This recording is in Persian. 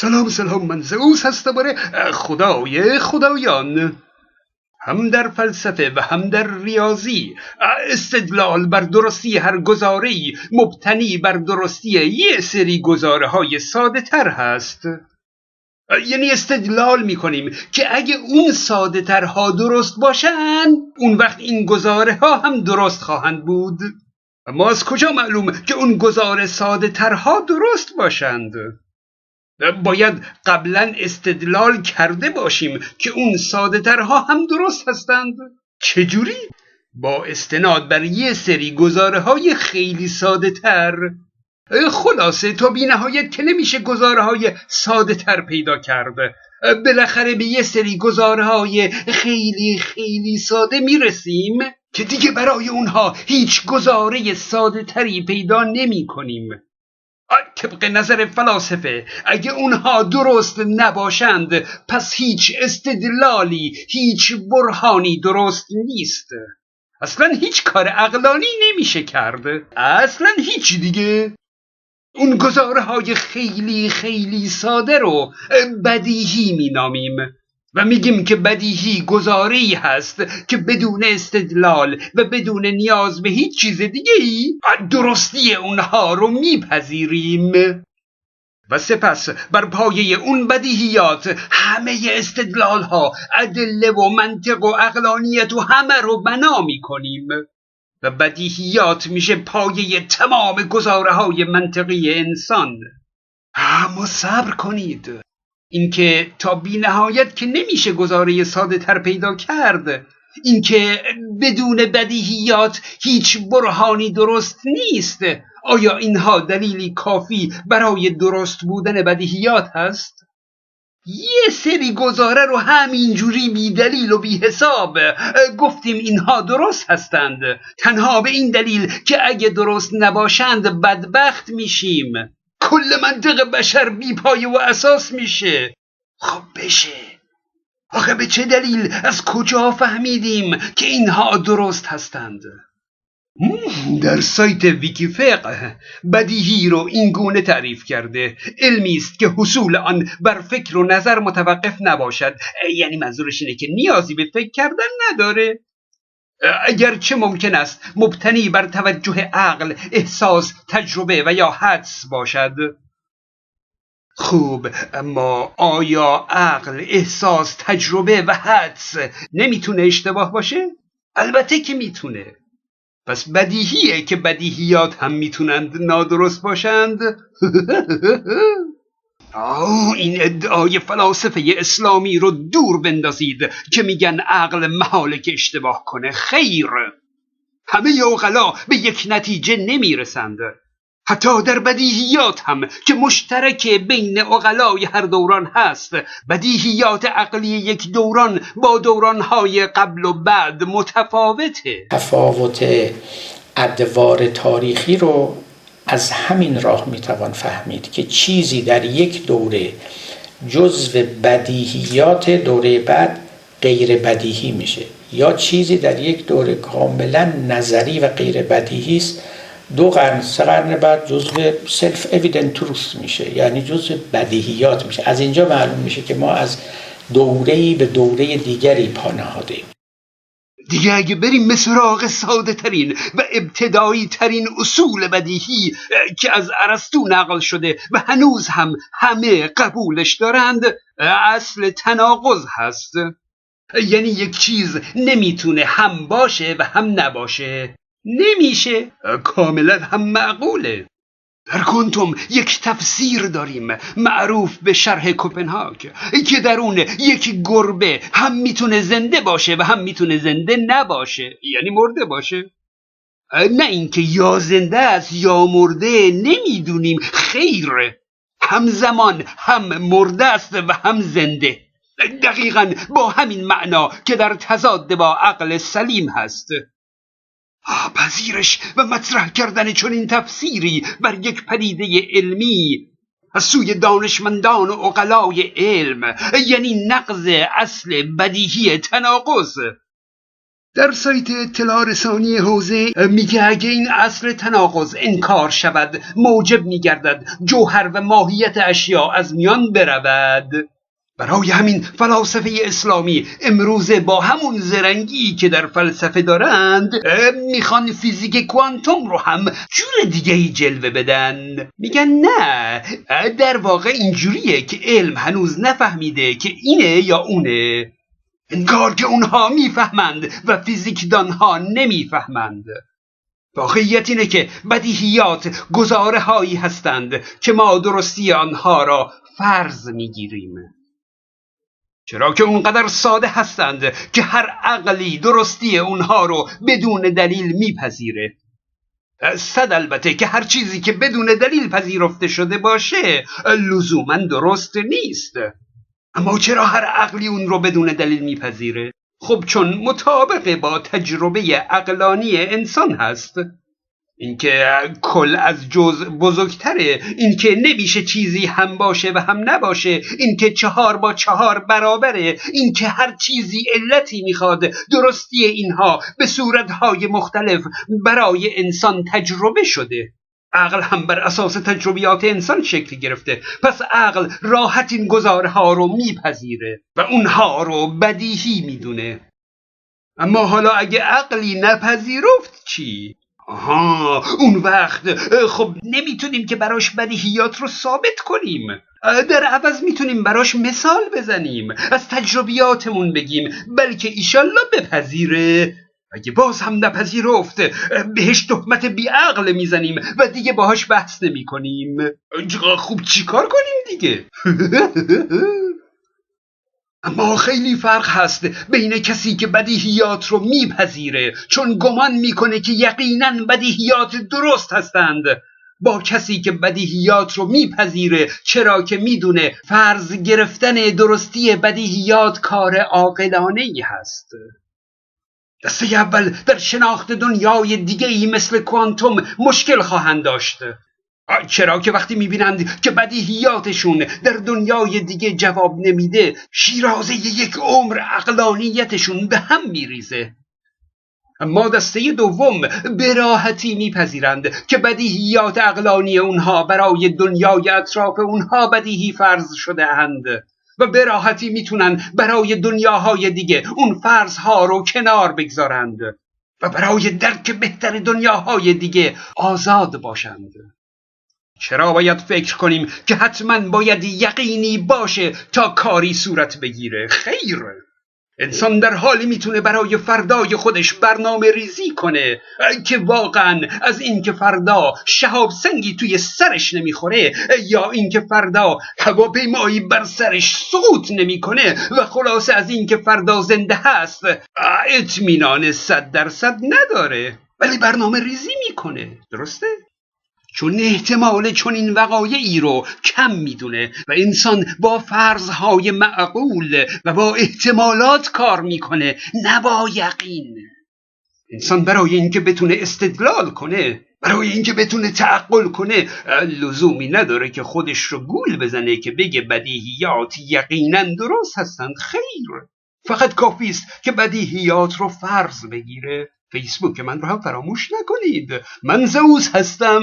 سلام سلام من زئوس هستم باره خدای خدایان. هم در فلسفه و هم در ریاضی. استدلال بر درستی هر گزاره مبتنی بر درستی یه سری گزاره های ساده تر هست یعنی استدلال می‌کنیم که اگه اون ساده ترها درست باشن اون وقت این گزاره ها هم درست خواهند بود. اما از کجا معلوم که اون گزاره ساده ترها درست باشند؟ باید قبلا استدلال کرده باشیم که اون ساده ترها هم درست هستند. چجوری؟ با استناد بر یه سری گزاره های خیلی ساده تر خلاصه تا بی نهایت که نمیشه گزاره های ساده تر پیدا کرده بالاخره به یه سری گزاره های خیلی خیلی ساده می‌رسیم که دیگه برای اونها هیچ گزاره ساده تری پیدا نمی کنیم طبق نظر فلاسفه اگه اونها درست نباشند پس هیچ استدلالی هیچ برهانی درست نیست. اصلا هیچ کار اقلانی نمیشه کرد. اصلا هیچ دیگه. اون گزاره های خیلی خیلی ساده رو بدیهی مینامیم. و میگیم که بدیهی گزاری هست که بدون استدلال و بدون نیاز به هیچ چیز دیگه ای درستی اونها رو میپذیریم. و سپس بر پایه اون بدیهیات همه استدلال ها ادله و منطق و اقلانیت و همه رو بنا می‌کنیم. و بدیهیات میشه پایه تمام گزاره های منطقی انسان. اما صبر کنید. اینکه تا بی نهایت که نمیشه گزاره ساده تر پیدا کرد اینکه بدون بدیهیات هیچ برهانی درست نیست. آیا اینها دلیلی کافی برای درست بودن بدیهیات هست؟ یه سری گزاره رو همینجوری بی دلیل و بی حساب گفتیم اینها درست هستند. تنها به این دلیل که اگه درست نباشند بدبخت میشیم. کل منطق بشر بی پایه و اساس میشه. خب بشه. آخه به چه دلیل؟ از کجا فهمیدیم که اینها درست هستند؟ در سایت ویکی فقه بدیهی رو این گونه تعریف کرده. علمی است که حصول آن بر فکر و نظر متوقف نباشد. یعنی منظورش اینه که نیازی به فکر کردن نداره. اگرچه ممکن است مبتنی بر توجه عقل احساس تجربه و یا حدس باشد؟ خوب اما آیا عقل احساس تجربه و حدس نمی‌تونه اشتباه باشه؟ البته که می‌تونه. پس بدیهیه که بدیهیات هم می‌تونند نادرست باشند؟ آه این ادعای فلاسفه اسلامی رو دور بندازید که میگن عقل محاله که اشتباه کنه. خیر. همه اوغلا به یک نتیجه نمی‌رسند. حتی در بدیهیات هم که مشترک بین اقلای هر دوران هست. بدیهیات عقلی یک دوران با دورانهای قبل و بعد متفاوته. تفاوت ادوار تاریخی رو از همین راه می‌توان فهمید که چیزی در یک دوره جزو بدیهیات دوره بعد غیر بدیهی میشه. یا چیزی در یک دوره کاملا نظری و غیر بدیهی است دو قرن سه قرن بعد جزء سلف اویدنت تروث میشه یعنی جزء بدیهیات میشه. از اینجا معلوم میشه که ما از دوره‌ای به دوره دیگری پا نهادیم دیگه اگه بریم سراغ ساده ترین و ابتدایی ترین اصول بدیهی که از ارسطو نقل شده و هنوز هم همه قبولش دارند اصل تناقض هست. یعنی یک چیز نمی‌تونه هم باشه و هم نباشه. نمیشه. کاملا هم معقوله. در کنتوم یک تفسیر داریم معروف به شرح کوپنهاگ که در اون یک گربه هم می‌تونه زنده باشه و هم می‌تونه زنده نباشه. یعنی مرده باشه. نه اینکه یا زنده است یا مرده نمی‌دونیم. خیر همزمان هم مرده است و هم زنده. دقیقا با همین معنا که در تضاد با عقل سلیم هست. پذیرش و مطرح کردن چنین تفسیری بر یک پدیده علمی از سوی دانشمندان و اقلای علم یعنی نقض اصل بدیهی تناقض. در سایت اطلاع رسانی حوزه میگه اگه این اصل تناقض انکار شود موجب میگردد جوهر و ماهیت اشیا از میان برود. برای همین فلاسفه اسلامی امروزه با همون زرنگی که در فلسفه دارند می‌خوان فیزیک کوانتوم رو هم جور دیگه ای جلوه بدن. میگن نه در واقع اینجوریه که علم هنوز نفهمیده که اینه یا اونه. انگار که اونها می‌فهمند و فیزیکدانها نمی‌فهمند. واقعیت اینه که بدیهیات گزاره هایی هستند که ما درستی آنها را فرض می‌گیریم. چرا که اونقدر ساده هستند که هر عقلی درستی اونها رو بدون دلیل میپذیره؟ صد البته که هر چیزی که بدون دلیل پذیرفته شده باشه لزوما درست نیست. اما چرا هر عقلی اون رو بدون دلیل میپذیره؟ خب چون مطابق با تجربه عقلانی انسان هست. اینکه کل از جز بزرگتره اینکه نمیشه چیزی هم باشه و هم نباشه اینکه چهار با چهار برابره اینکه هر چیزی علتی می‌خواد درستی اینها به صورتهای مختلف برای انسان تجربه شده. عقل هم بر اساس تجربیات انسان شکل گرفته. پس عقل راحت این گزارها رو میپذیره و اونها رو بدیهی می‌دونه. اما حالا اگه عقلی نپذیرفت چی؟ آها اون وقت خب نمی‌تونیم که براش بدیهیات رو ثابت کنیم. در عوض می‌تونیم براش مثال بزنیم از تجربیاتمون بگیم بلکه ایشالله بپذیره. اگه باز هم نپذیرفت بهش تهمت بیعقل می‌زنیم و دیگه باهاش بحث نمی کنیم خوب چیکار کنیم دیگه؟ اما خیلی فرق هست بین کسی که بدیهیات رو میپذیره چون گمان می‌کنه که یقینا بدیهیات درست هستند. با کسی که بدیهیات رو میپذیره چرا که می‌دونه فرض گرفتن درستی بدیهیات کار عاقلانه ای هست. دسته اول در شناخت دنیای دیگه ای مثل کوانتوم مشکل خواهند داشت. چرا که وقتی می‌بینند که بدیهیاتشون در دنیای دیگه جواب نمیده شیرازه یک عمر اقلانیتشون به هم میریزه. اما دسته دوم به راحتی میپذیرند که بدیهیات اقلانی اونها برای دنیای اطراف اونها بدیهی فرض شده اند و به راحتی می‌تونن برای دنیاهای دیگه اون فرضها رو کنار بگذارند و برای درک بهتر دنیاهای دیگه آزاد باشند. چرا باید فکر کنیم که حتما باید یقینی باشه تا کاری صورت بگیره؟ خیر. انسان در حالی می‌تونه برای فردای خودش برنامه ریزی کنه که واقعا از اینکه فردا شهاب سنگی توی سرش نمی‌خوره یا اینکه فردا هواپیمایی بر سرش سقوط نمی‌کنه و خلاصه از اینکه فردا زنده هست اطمینان صد درصد نداره. ولی برنامه ریزی می‌کنه. درسته؟ چون احتمال چون این وقایعی رو کم می‌دونه و انسان با فرضهای معقول و با احتمالات کار می‌کنه نه با یقین. انسان برای اینکه بتونه استدلال کنه برای اینکه بتونه تعقل کنه لزومی نداره که خودش رو گول بزنه که بگه بدیهیات یقینا درست هستند. خیر. فقط کافی است که بدیهیات رو فرض بگیره. فیسبوک من رو هم فراموش نکنید. من زوز هستم.